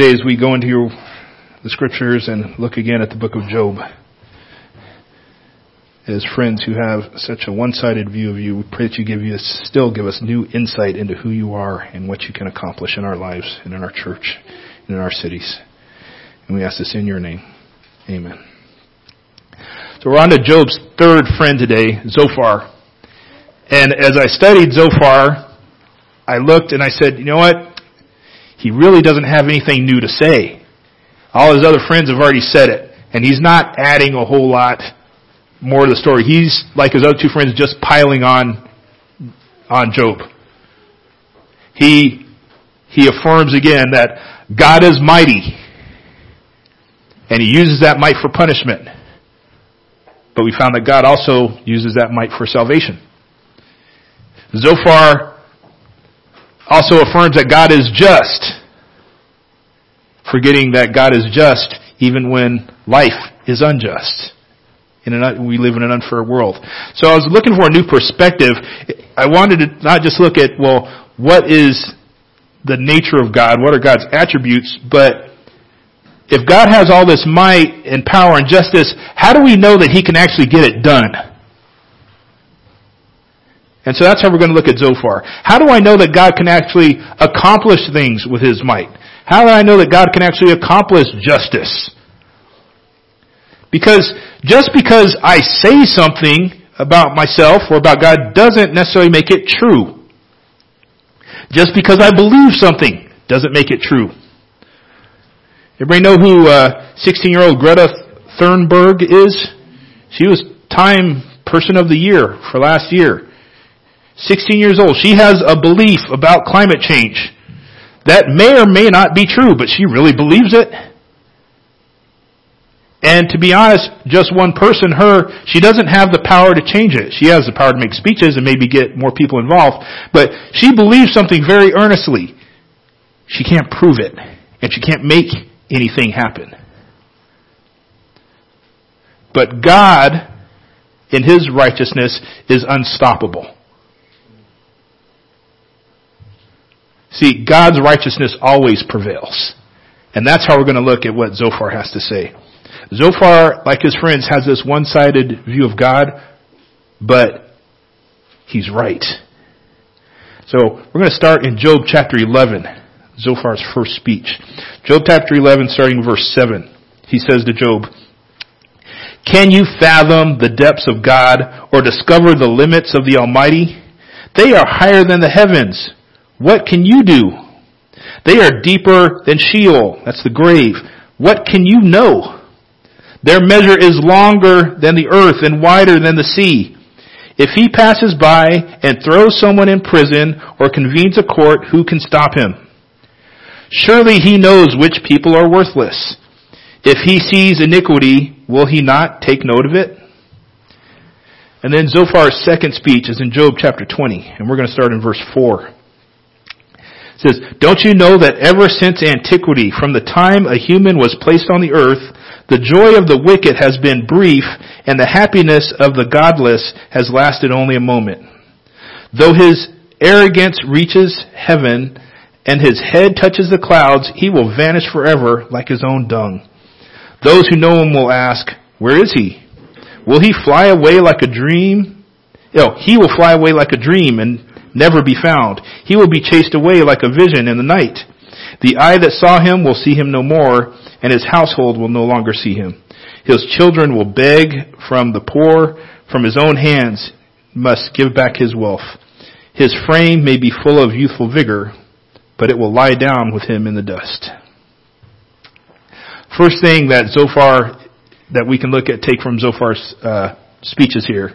Today as we go into the scriptures and look again at the book of Job. As friends who have such a one-sided view of you, we pray that you give us, still give us new insight into who you are and what you can accomplish in our lives and in our church and in our cities. And we ask this in your name. Amen. So we're on to Job's third friend today, Zophar. And as I studied Zophar, I looked and I said, you know what? He really doesn't have anything new to say. All his other friends have already said it, and he's not adding a whole lot more to the story. He's, like his other two friends, just piling on, on Job. He, he affirms again that God is mighty, and he uses that might for punishment. But we found that God also uses that might for salvation. Zophar also affirms that God is just, forgetting that God is just even when life is unjust. An, we live in an unfair world. So I was looking for a new perspective. I wanted to not just look at, well, what is the nature of God? What are God's attributes? But if God has all this might and power and justice, how do we know that He can actually get it done? And so that's how we're going to look at Zophar. How do I know that God can actually accomplish things with His might? How do I know that God can actually accomplish justice? Because just because I say something about myself or about God doesn't necessarily make it true. Just because I believe something doesn't make it true. Everybody know who 16-year-old uh, Greta Thunberg is? She was Time Person of the Year for last year. 16 years old. She has a belief about climate change that may or may not be true, but she really believes it. And to be honest, just one person, her, she doesn't have the power to change it. She has the power to make speeches and maybe get more people involved, but she believes something very earnestly. She can't prove it, and she can't make anything happen. But God, in His righteousness, is unstoppable. See, God's righteousness always prevails. And that's how we're going to look at what Zophar has to say. Zophar, like his friends, has this one-sided view of God, but he's right. So we're going to start in Job chapter 11, Zophar's first speech. Job chapter 11, starting verse 7. He says to Job, Can you fathom the depths of God or discover the limits of the Almighty? They are higher than the heavens. What can you do? They are deeper than Sheol. That's the grave. What can you know? Their measure is longer than the earth and wider than the sea. If he passes by and throws someone in prison or convenes a court, who can stop him? Surely he knows which people are worthless. If he sees iniquity, will he not take note of it? And then Zophar's second speech is in Job chapter 20, and we're going to start in verse 4 says, Don't you know that ever since antiquity, from the time a human was placed on the earth, the joy of the wicked has been brief, and the happiness of the godless has lasted only a moment. Though his arrogance reaches heaven, and his head touches the clouds, he will vanish forever like his own dung. Those who know him will ask, Where is he? Will he fly away like a dream? No, he will fly away like a dream and never be found. He will be chased away like a vision in the night. The eye that saw him will see him no more, and his household will no longer see him. His children will beg from the poor, from his own hands must give back his wealth. His frame may be full of youthful vigor, but it will lie down with him in the dust. First thing that Zophar, that we can look at, take from Zophar's uh, speeches here,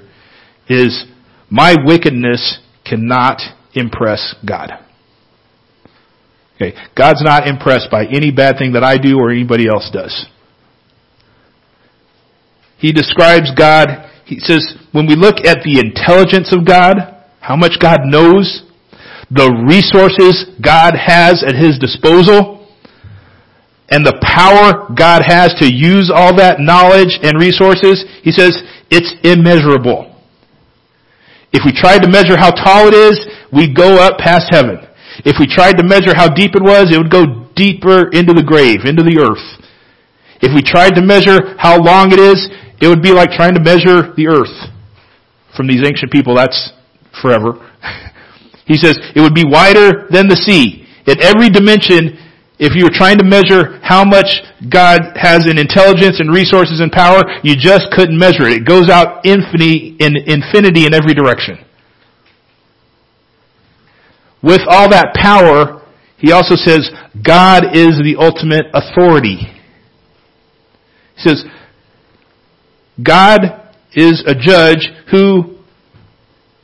is my wickedness cannot impress God. Okay. God's not impressed by any bad thing that I do or anybody else does. He describes God, he says, when we look at the intelligence of God, how much God knows, the resources God has at His disposal, and the power God has to use all that knowledge and resources, he says, it's immeasurable. If we tried to measure how tall it is, we'd go up past heaven. If we tried to measure how deep it was, it would go deeper into the grave, into the earth. If we tried to measure how long it is, it would be like trying to measure the earth. From these ancient people, that's forever. he says it would be wider than the sea. At every dimension, if you were trying to measure how much God has in intelligence and resources and power, you just couldn't measure it. It goes out infinity in infinity in every direction. With all that power, he also says God is the ultimate authority. He says, God is a judge who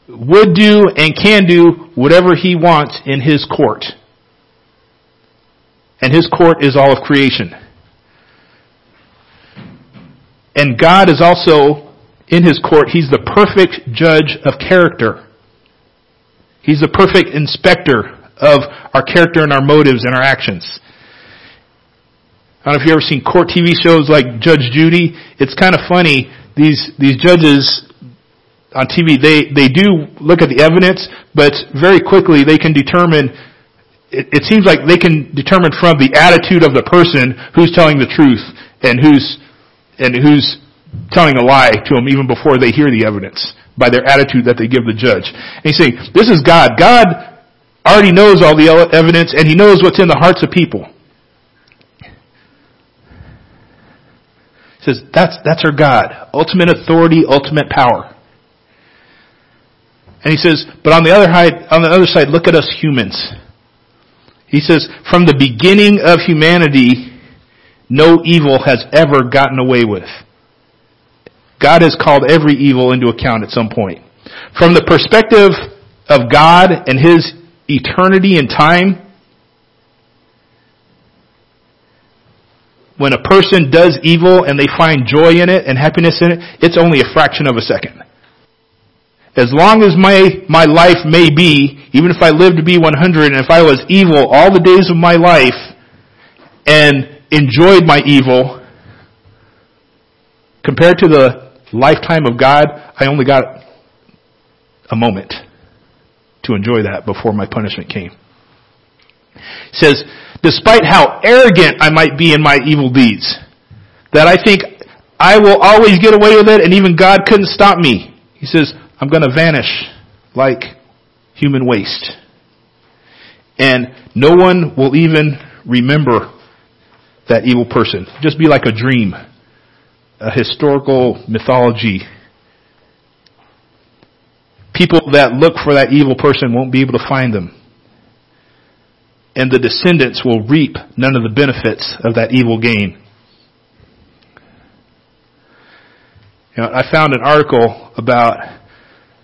would do and can do whatever he wants in his court. And his court is all of creation. And God is also in his court, he's the perfect judge of character. He's the perfect inspector of our character and our motives and our actions. I don't know if you've ever seen court TV shows like Judge Judy. It's kind of funny. These, these judges on TV, they, they do look at the evidence, but very quickly they can determine, it, it seems like they can determine from the attitude of the person who's telling the truth and who's, and who's telling a lie to them even before they hear the evidence by their attitude that they give the judge. And he's saying, this is God. God already knows all the evidence and he knows what's in the hearts of people. He says, that's, that's our God. Ultimate authority, ultimate power. And he says, but on the other side, on the other side, look at us humans. He says, from the beginning of humanity, no evil has ever gotten away with. God has called every evil into account at some point. From the perspective of God and His eternity and time, when a person does evil and they find joy in it and happiness in it, it's only a fraction of a second. As long as my, my life may be, even if I live to be 100 and if I was evil all the days of my life and enjoyed my evil, compared to the lifetime of God, I only got a moment to enjoy that before my punishment came. He says, despite how arrogant I might be in my evil deeds, that I think I will always get away with it and even God couldn't stop me. He says, I'm going to vanish like human waste. And no one will even remember that evil person. Just be like a dream, a historical mythology. People that look for that evil person won't be able to find them and the descendants will reap none of the benefits of that evil gain. You know, I found an article about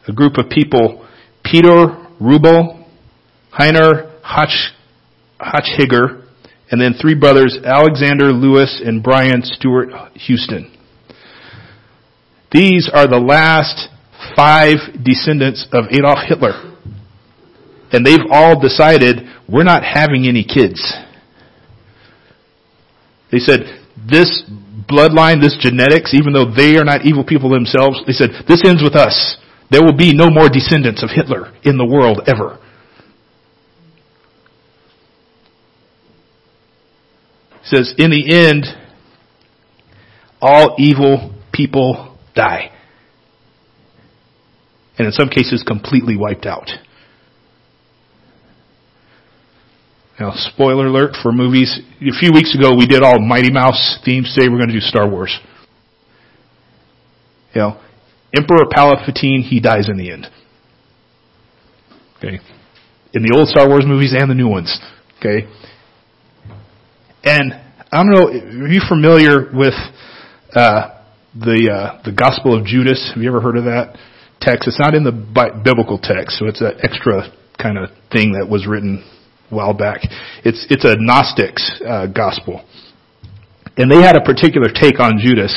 a group of people, Peter Raubal, Heiner Hotch, and then three brothers, Alexander Louis and Brian Stewart Houston. These are the last five descendants of Adolf Hitler. And they've all decided we're not having any kids. They said, this bloodline, this genetics, even though they are not evil people themselves, they said, this ends with us. There will be no more descendants of Hitler in the world ever. Says, in the end, all evil people die. And in some cases, completely wiped out. Now, spoiler alert for movies. A few weeks ago, we did all Mighty Mouse themes. Today, we're going to do Star Wars. You know, Emperor Palpatine, he dies in the end. Okay, in the old Star Wars movies and the new ones. Okay, and I don't know. Are you familiar with uh, the uh, the Gospel of Judas? Have you ever heard of that text? It's not in the biblical text, so it's an extra kind of thing that was written a while back. It's it's a Gnostics uh, gospel, and they had a particular take on Judas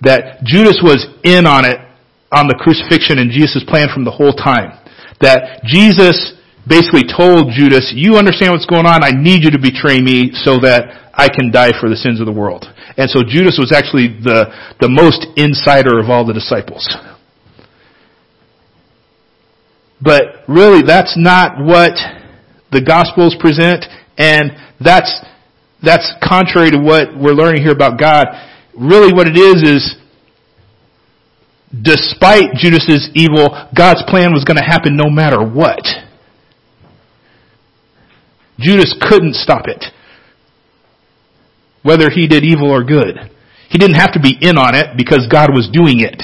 that Judas was in on it on the crucifixion and Jesus' plan from the whole time. That Jesus basically told Judas, "You understand what's going on. I need you to betray me so that I can die for the sins of the world." And so Judas was actually the the most insider of all the disciples. But really, that's not what the Gospels present, and that's that's contrary to what we're learning here about God. Really what it is is despite Judas's evil, God's plan was going to happen no matter what. Judas couldn't stop it. Whether he did evil or good. He didn't have to be in on it because God was doing it.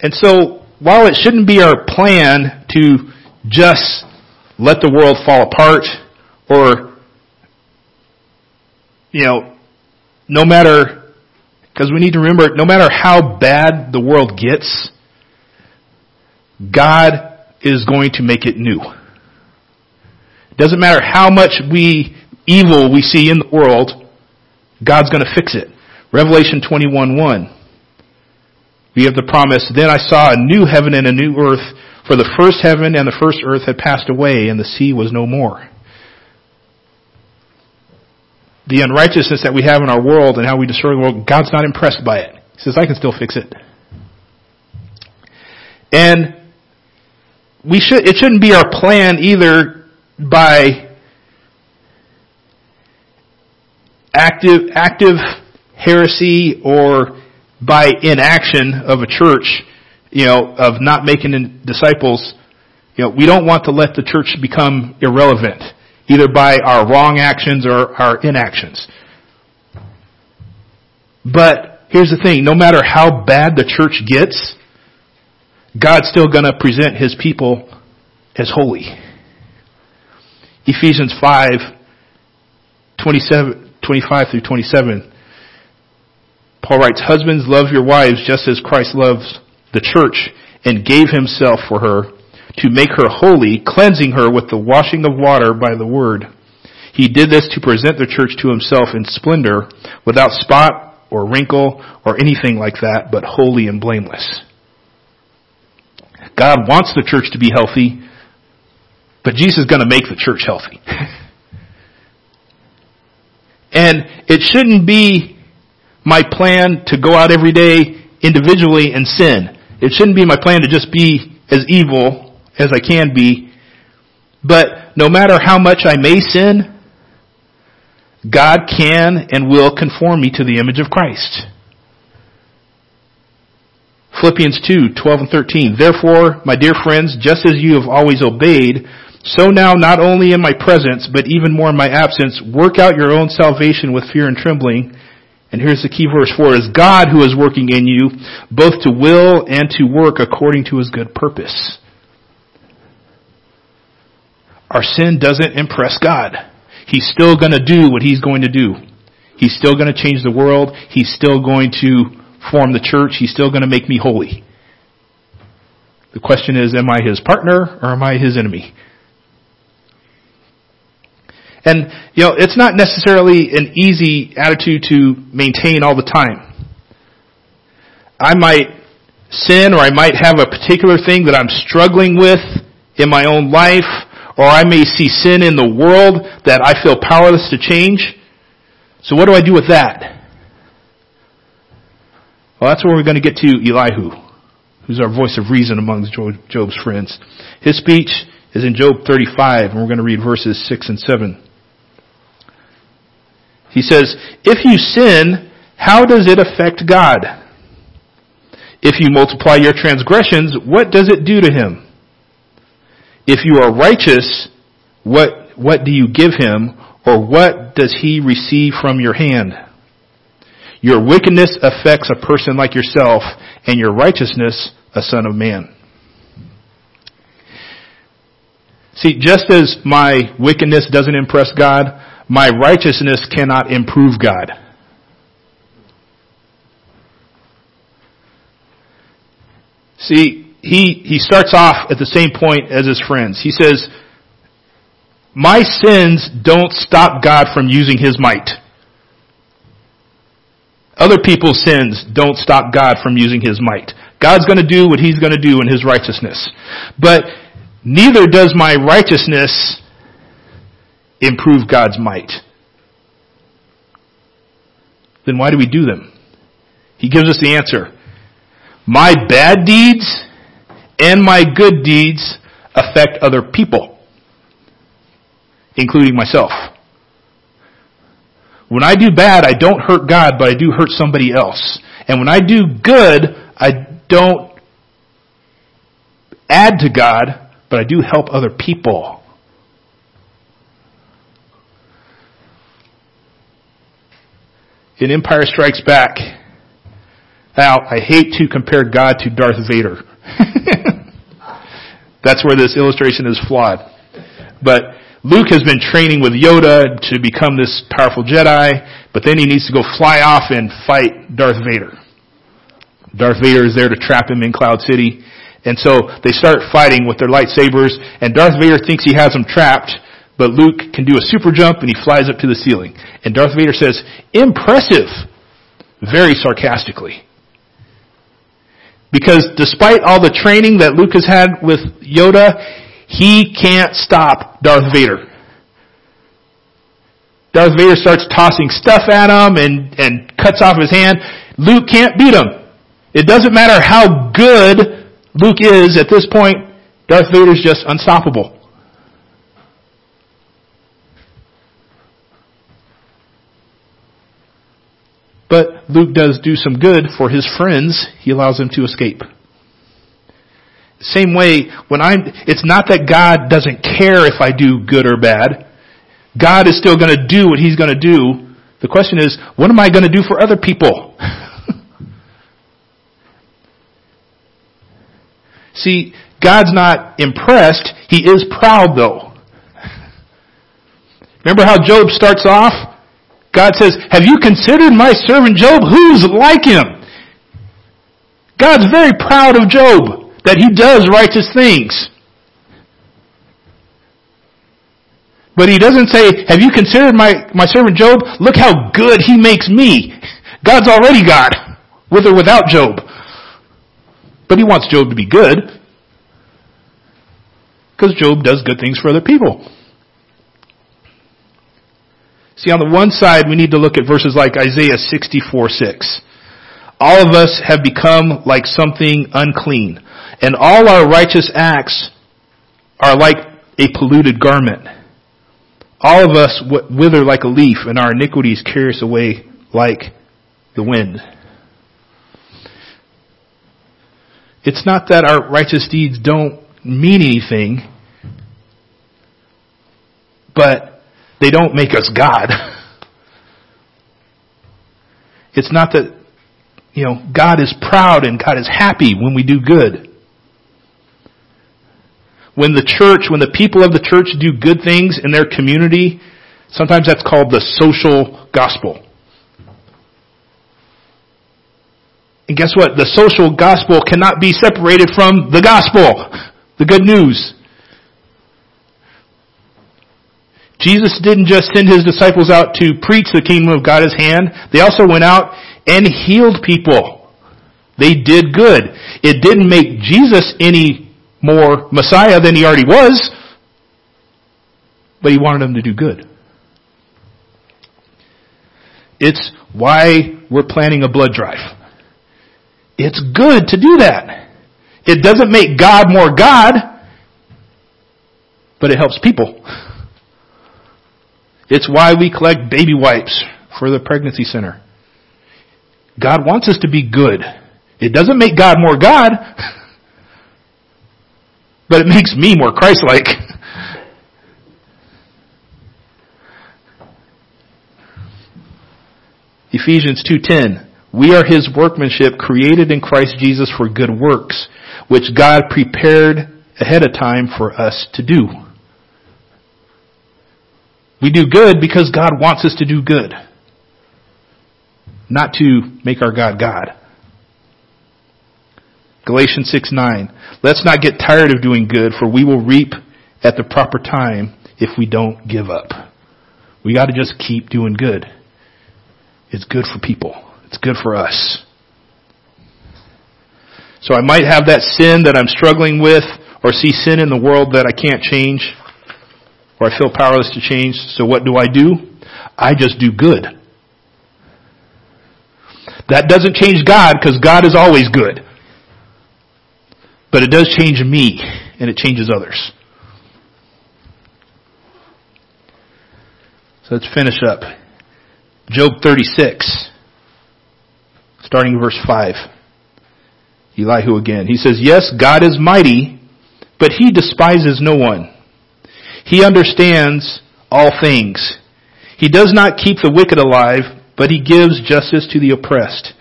And so, while it shouldn't be our plan to just let the world fall apart or, you know, no matter, because we need to remember, no matter how bad the world gets, God is going to make it new. It doesn't matter how much we, evil we see in the world, God's going to fix it. Revelation 21 1. We have the promise, Then I saw a new heaven and a new earth, for the first heaven and the first earth had passed away, and the sea was no more. The unrighteousness that we have in our world and how we destroy the world, God's not impressed by it. He says, I can still fix it. And we should, it shouldn't be our plan either by active, active heresy or by inaction of a church, you know, of not making disciples, you know, we don't want to let the church become irrelevant, either by our wrong actions or our inactions. But here's the thing, no matter how bad the church gets, God's still gonna present His people as holy. Ephesians 5, 27, 25 through 27 Paul writes, Husbands, love your wives just as Christ loves the church and gave himself for her to make her holy, cleansing her with the washing of water by the word. He did this to present the church to himself in splendor, without spot or wrinkle or anything like that, but holy and blameless. God wants the church to be healthy, but Jesus is going to make the church healthy. and it shouldn't be my plan to go out every day individually and sin. It shouldn't be my plan to just be as evil as I can be. But no matter how much I may sin, God can and will conform me to the image of Christ. Philippians 2, 12 and 13. Therefore, my dear friends, just as you have always obeyed, so now not only in my presence, but even more in my absence, work out your own salvation with fear and trembling, and here's the key verse 4 is God who is working in you both to will and to work according to his good purpose. Our sin doesn't impress God. He's still going to do what he's going to do. He's still going to change the world. He's still going to form the church. He's still going to make me holy. The question is, am I his partner or am I his enemy? And, you know, it's not necessarily an easy attitude to maintain all the time. I might sin or I might have a particular thing that I'm struggling with in my own life, or I may see sin in the world that I feel powerless to change. So what do I do with that? Well, that's where we're going to get to Elihu, who's our voice of reason among Job's friends. His speech is in Job 35, and we're going to read verses 6 and 7. He says, if you sin, how does it affect God? If you multiply your transgressions, what does it do to him? If you are righteous, what, what do you give him, or what does he receive from your hand? Your wickedness affects a person like yourself, and your righteousness a son of man. See, just as my wickedness doesn't impress God, my righteousness cannot improve God. See, he, he starts off at the same point as his friends. He says, my sins don't stop God from using his might. Other people's sins don't stop God from using his might. God's gonna do what he's gonna do in his righteousness. But neither does my righteousness improve God's might. Then why do we do them? He gives us the answer. My bad deeds and my good deeds affect other people, including myself. When I do bad, I don't hurt God, but I do hurt somebody else. And when I do good, I don't add to God, but I do help other people. In Empire Strikes Back, now I hate to compare God to Darth Vader. That's where this illustration is flawed. But Luke has been training with Yoda to become this powerful Jedi, but then he needs to go fly off and fight Darth Vader. Darth Vader is there to trap him in Cloud City. And so they start fighting with their lightsabers, and Darth Vader thinks he has him trapped, but Luke can do a super jump and he flies up to the ceiling. And Darth Vader says, impressive! Very sarcastically. Because despite all the training that Luke has had with Yoda, he can't stop Darth Vader. Darth Vader starts tossing stuff at him and, and cuts off his hand. Luke can't beat him. It doesn't matter how good Luke is at this point, Darth Vader's just unstoppable. But Luke does do some good for his friends. He allows them to escape. Same way, when I'm, it's not that God doesn't care if I do good or bad. God is still gonna do what He's gonna do. The question is, what am I gonna do for other people? See, God's not impressed. He is proud though. Remember how Job starts off? God says, have you considered my servant Job? Who's like him? God's very proud of Job, that he does righteous things. But he doesn't say, have you considered my, my servant Job? Look how good he makes me. God's already God, with or without Job. But he wants Job to be good. Because Job does good things for other people. See, on the one side, we need to look at verses like Isaiah 64, 6. All of us have become like something unclean, and all our righteous acts are like a polluted garment. All of us wither like a leaf, and our iniquities carry us away like the wind. It's not that our righteous deeds don't mean anything, but they don't make us God. It's not that, you know, God is proud and God is happy when we do good. When the church, when the people of the church do good things in their community, sometimes that's called the social gospel. And guess what? The social gospel cannot be separated from the gospel, the good news. Jesus didn't just send his disciples out to preach the kingdom of God his hand. They also went out and healed people. They did good. It didn't make Jesus any more Messiah than he already was, but he wanted them to do good. It's why we're planning a blood drive. It's good to do that. It doesn't make God more God, but it helps people. It's why we collect baby wipes for the pregnancy center. God wants us to be good. It doesn't make God more God, but it makes me more Christ-like. Ephesians 2:10 we are his workmanship created in Christ Jesus for good works, which God prepared ahead of time for us to do. We do good because God wants us to do good, not to make our God God. Galatians 6 9. Let's not get tired of doing good, for we will reap at the proper time if we don't give up. We gotta just keep doing good. It's good for people. It's good for us. So I might have that sin that I'm struggling with or see sin in the world that I can't change or I feel powerless to change. So what do I do? I just do good. That doesn't change God because God is always good. But it does change me. and it changes others. So let's finish up. Job 36, starting verse 5. Elihu again. He says, Yes, God is mighty, but he despises no one. He understands all things. He does not keep the wicked alive, but he gives justice to the oppressed.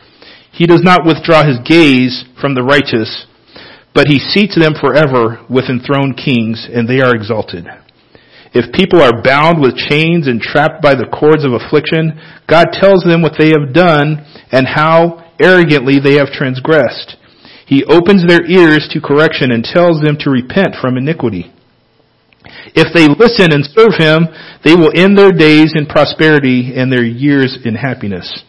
He does not withdraw his gaze from the righteous, but he seats them forever with enthroned kings, and they are exalted. If people are bound with chains and trapped by the cords of affliction, God tells them what they have done and how arrogantly they have transgressed. He opens their ears to correction and tells them to repent from iniquity. If they listen and serve him, they will end their days in prosperity and their years in happiness.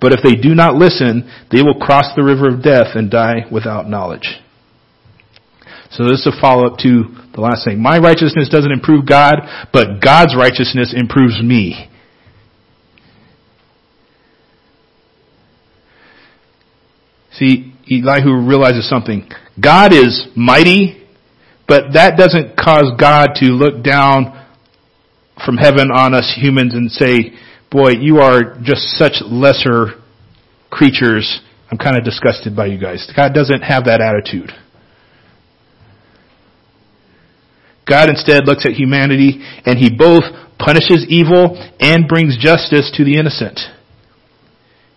But if they do not listen, they will cross the river of death and die without knowledge. So this is a follow-up to the last thing. My righteousness doesn't improve God, but God's righteousness improves me. See, Elihu realizes something. God is mighty, but that doesn't cause God to look down from heaven on us humans and say, boy, you are just such lesser creatures. I'm kind of disgusted by you guys. God doesn't have that attitude. God instead looks at humanity and he both punishes evil and brings justice to the innocent.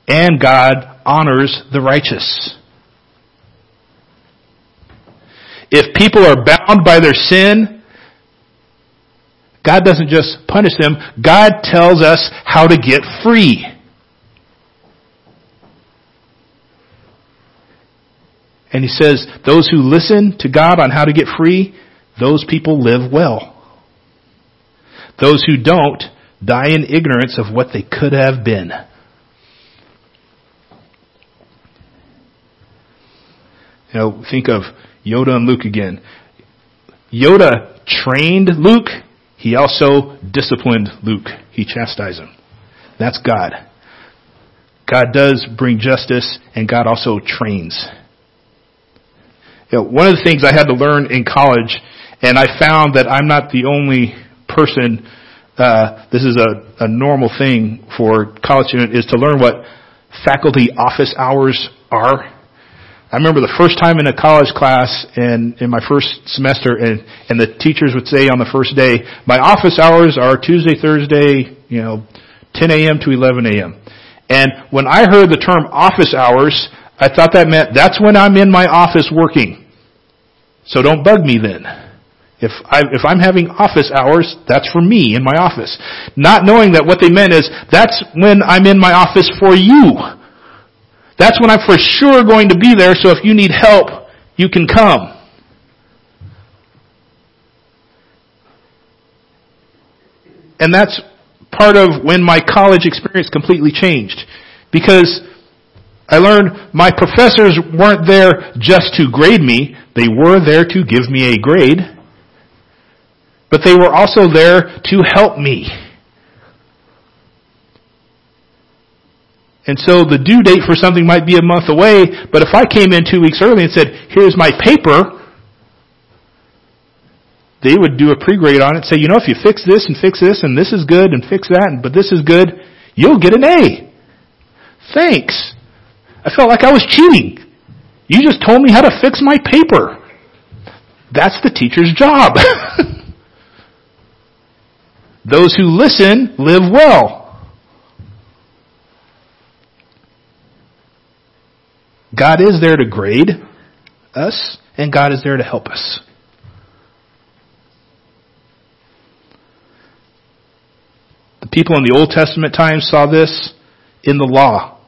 And God honors the righteous. If people are bound by their sin, God doesn't just punish them, God tells us how to get free. And he says, those who listen to God on how to get free, those people live well. Those who don't die in ignorance of what they could have been. You know, think of Yoda and Luke again. Yoda trained Luke. He also disciplined Luke. He chastised him. That's God. God does bring justice and God also trains. You know, one of the things I had to learn in college and I found that I'm not the only person, uh, this is a, a normal thing for college student is to learn what faculty office hours are. I remember the first time in a college class and in my first semester and, and the teachers would say on the first day, my office hours are Tuesday, Thursday, you know, 10 a.m. to 11 a.m. And when I heard the term office hours, I thought that meant that's when I'm in my office working. So don't bug me then. If, I, if I'm having office hours, that's for me in my office. Not knowing that what they meant is, that's when I'm in my office for you. That's when I'm for sure going to be there, so if you need help, you can come. And that's part of when my college experience completely changed. Because I learned my professors weren't there just to grade me, they were there to give me a grade but they were also there to help me. And so the due date for something might be a month away, but if I came in two weeks early and said, here's my paper, they would do a pre-grade on it, say, you know, if you fix this and fix this and this is good and fix that, and, but this is good, you'll get an A. Thanks. I felt like I was cheating. You just told me how to fix my paper. That's the teacher's job. Those who listen live well. God is there to grade us, and God is there to help us. The people in the Old Testament times saw this in the law.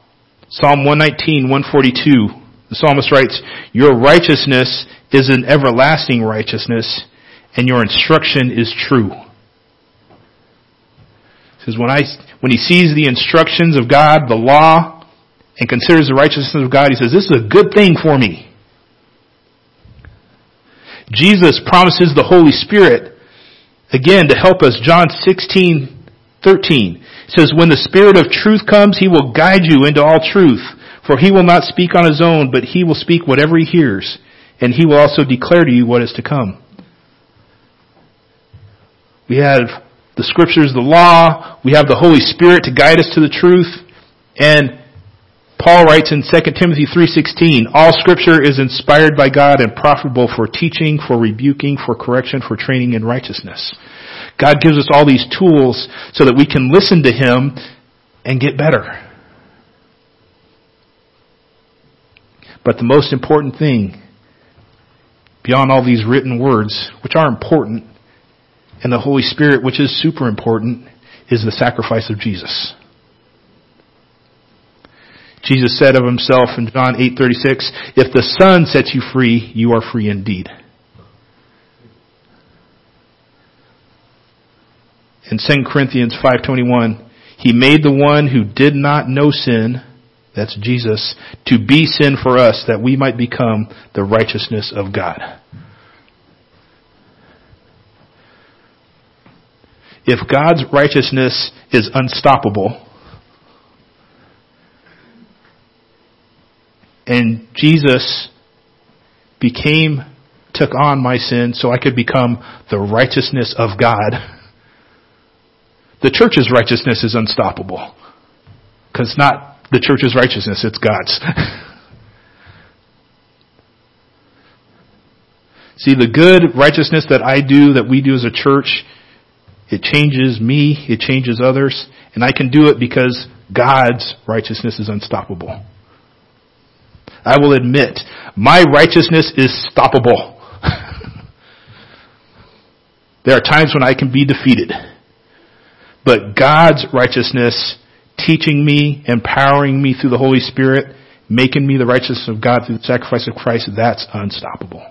Psalm 119, 142. The psalmist writes, Your righteousness is an everlasting righteousness, and your instruction is true He says, when I, when he sees the instructions of God, the law, and considers the righteousness of God, he says, this is a good thing for me. Jesus promises the Holy Spirit, again, to help us. John 16, 13 says, when the Spirit of truth comes, he will guide you into all truth. For he will not speak on his own, but he will speak whatever he hears, and he will also declare to you what is to come. We have the scriptures, the law, we have the Holy Spirit to guide us to the truth, and Paul writes in 2 Timothy 3:16, all scripture is inspired by God and profitable for teaching, for rebuking, for correction, for training in righteousness. God gives us all these tools so that we can listen to him and get better. But the most important thing, beyond all these written words, which are important, and the Holy Spirit, which is super important, is the sacrifice of Jesus. Jesus said of himself in John 8:36, "If the Son sets you free, you are free indeed." In 2 Corinthians 5:21, he made the one who did not know sin that's Jesus, to be sin for us that we might become the righteousness of God. If God's righteousness is unstoppable, and Jesus became, took on my sin so I could become the righteousness of God, the church's righteousness is unstoppable. Because not the church's righteousness, it's God's. See, the good righteousness that I do, that we do as a church, it changes me, it changes others, and I can do it because God's righteousness is unstoppable. I will admit, my righteousness is stoppable. there are times when I can be defeated. But God's righteousness teaching me, empowering me through the Holy Spirit, making me the righteousness of God through the sacrifice of Christ, that's unstoppable.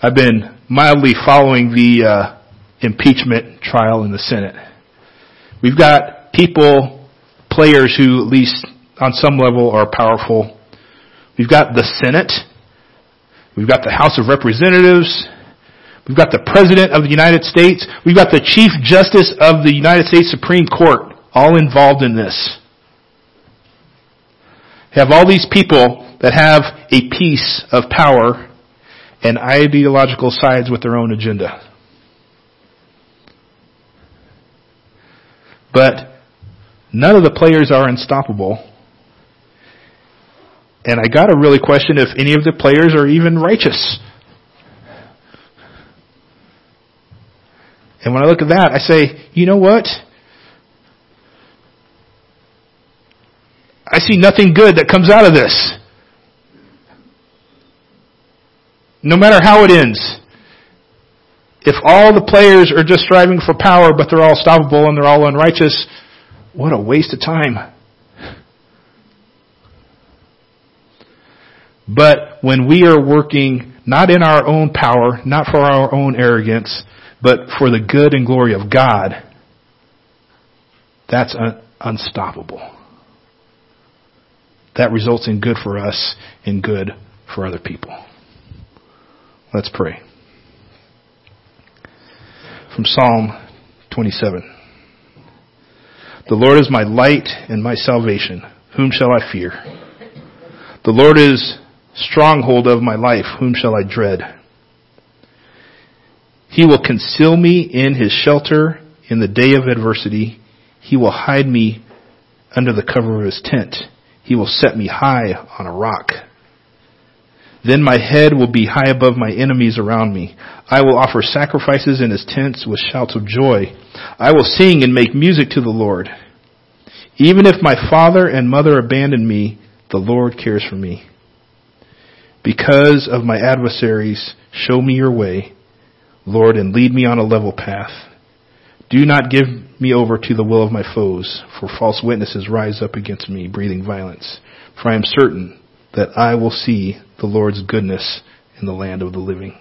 I've been mildly following the uh, impeachment trial in the Senate. We've got people, players who at least on some level are powerful. We've got the Senate. We've got the House of Representatives. We've got the President of the United States. We've got the Chief Justice of the United States Supreme Court all involved in this. have all these people that have a piece of power and ideological sides with their own agenda. But none of the players are unstoppable. And I gotta really question if any of the players are even righteous. And when I look at that, I say, you know what? I see nothing good that comes out of this. No matter how it ends. If all the players are just striving for power, but they're all stoppable and they're all unrighteous, what a waste of time. But when we are working not in our own power, not for our own arrogance, but for the good and glory of God, that's un- unstoppable. That results in good for us and good for other people. Let's pray. From Psalm 27. The Lord is my light and my salvation. Whom shall I fear? The Lord is stronghold of my life. Whom shall I dread? He will conceal me in his shelter in the day of adversity. He will hide me under the cover of his tent. He will set me high on a rock. Then my head will be high above my enemies around me. I will offer sacrifices in his tents with shouts of joy. I will sing and make music to the Lord. Even if my father and mother abandon me, the Lord cares for me. Because of my adversaries, show me your way. Lord, and lead me on a level path. Do not give me over to the will of my foes, for false witnesses rise up against me, breathing violence. For I am certain that I will see the Lord's goodness in the land of the living.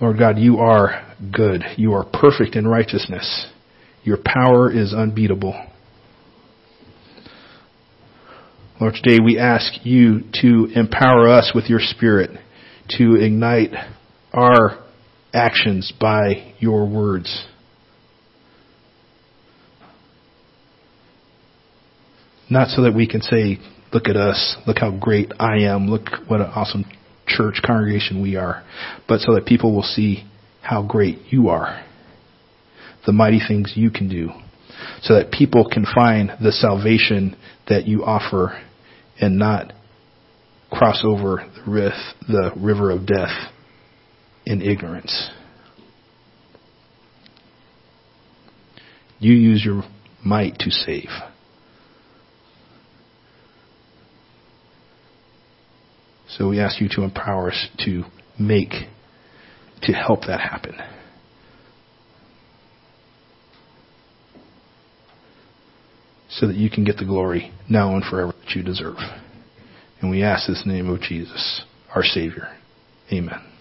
Lord God, you are good. You are perfect in righteousness. Your power is unbeatable. Lord, today we ask you to empower us with your Spirit to ignite our actions by your words. Not so that we can say, look at us, look how great I am, look what an awesome church congregation we are, but so that people will see how great you are, the mighty things you can do, so that people can find the salvation that you offer and not cross over the river of death in ignorance. You use your might to save. So we ask you to empower us to make, to help that happen. So that you can get the glory now and forever that you deserve. And we ask this in the name of Jesus, our Savior. Amen.